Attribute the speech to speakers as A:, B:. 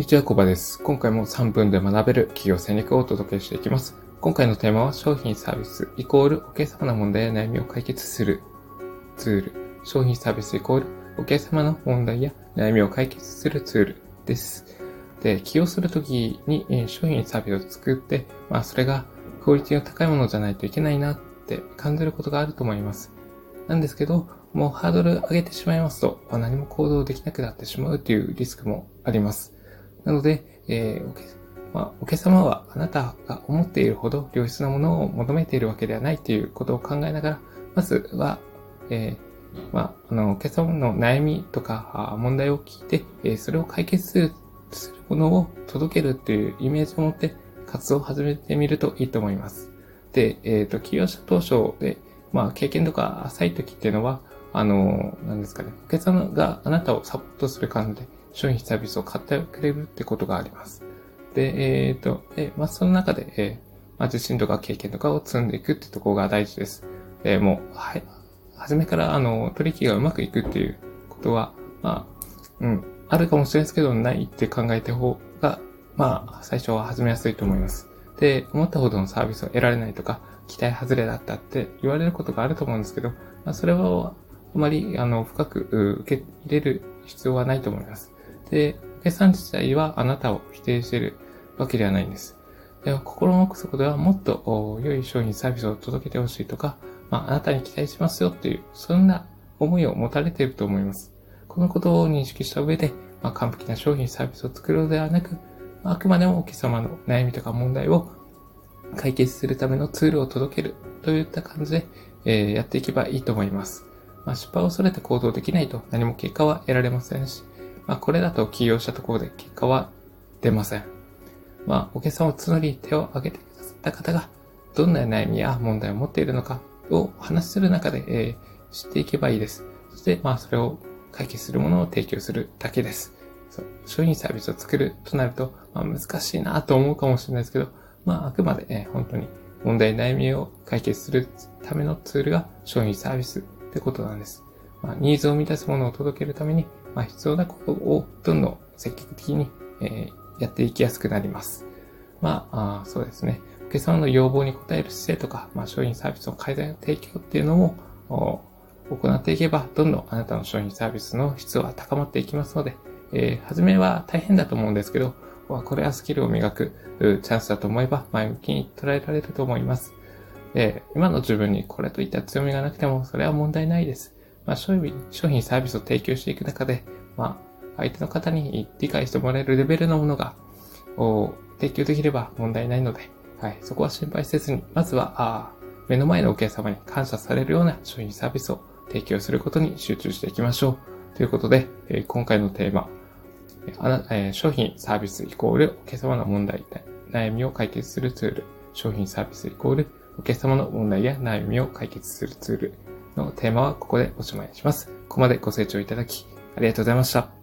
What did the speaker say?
A: にちは、コバです。今回も3分で学べる企業戦略をお届けしていきます。今回のテーマは商品サービスイコールお客様の問題や悩みを解決するツール。商品サービスイコールお客様の問題や悩みを解決するツールです。で、起用するときに商品サービスを作って、まあそれがクオリティの高いものじゃないといけないなって感じることがあると思います。なんですけど、もうハードル上げてしまいますと、何も行動できなくなってしまうというリスクもあります。なので、えーまあ、お客様はあなたが思っているほど良質なものを求めているわけではないということを考えながら、まずは、えー、まあ、あの、お客様の悩みとか問題を聞いて、えー、それを解決するするものを届けるっていうイメージを持って活動を始めてみるといいと思います。で、えっ、ー、と、起業者当初で、まあ、経験とか浅い時っていうのは、あの、何ですかね、お客様があなたをサポートする感じで商品サービスを買ってくれるってことがあります。で、えっ、ー、と、で、まあ、その中で、え、まあ、自信とか経験とかを積んでいくってとこが大事です。で、もう、はい、初めから、あの、取引がうまくいくっていうことは、まあ、うん、あるかもしれないですけど、ないって考えた方が、まあ、最初は始めやすいと思います。で、思ったほどのサービスを得られないとか、期待外れだったって言われることがあると思うんですけど、まあ、それは、あまり、あの、深く受け入れる必要はないと思います。で、お客さん自体はあなたを否定しているわけではないんです。で心の奥底ではもっと良い商品サービスを届けてほしいとか、まあ、あなたに期待しますよっていう、そんな思いを持たれていると思います。このことを認識した上で、まあ、完璧な商品サービスを作るのではなく、あくまでもお客様の悩みとか問題を解決するためのツールを届けるといった感じで、えー、やっていけばいいと思います。まあ、失敗を恐れて行動できないと何も結果は得られませんし、まあ、これだと起業したところで結果は出ません。まあ、お客さんを募り手を挙げてくださった方が、どんな悩みや問題を持っているのかを話しする中で、えー、知っていけばいいです。そして、まあ、それを解決するものを提供するだけです。そう商品サービスを作るとなると、まあ、難しいなと思うかもしれないですけど、まあ、あくまで、えー、本当に問題、悩みを解決するためのツールが商品サービスってことなんです。まあ、ニーズを満たすものを届けるために、まあ、必要なことをどんどん積極的に、えー、やっていきやすくなります。まあ、あそうですね。お客様の要望に応える姿勢とか、まあ、商品サービスの改善提供っていうのも行っていけば、どんどんあなたの商品サービスの質は高まっていきますので、えー、初めは大変だと思うんですけど、これはスキルを磨くチャンスだと思えば前向きに捉えられると思います。えー、今の自分にこれといった強みがなくても、それは問題ないです。まあ、商品、商品サービスを提供していく中で、まあ、相手の方に理解してもらえるレベルのものが、提供できれば問題ないので、はい、そこは心配せずに、まずは、あ目の前のお客様に感謝されるような商品サービスを提供することに集中していきましょう。ということで、えー、今回のテーマ、あなえー、商品サービスイコールお客様の問題、悩みを解決するツール、商品サービスイコールお客様の問題や悩みを解決するツールのテーマはここでおしまいにします。ここまでご清聴いただきありがとうございました。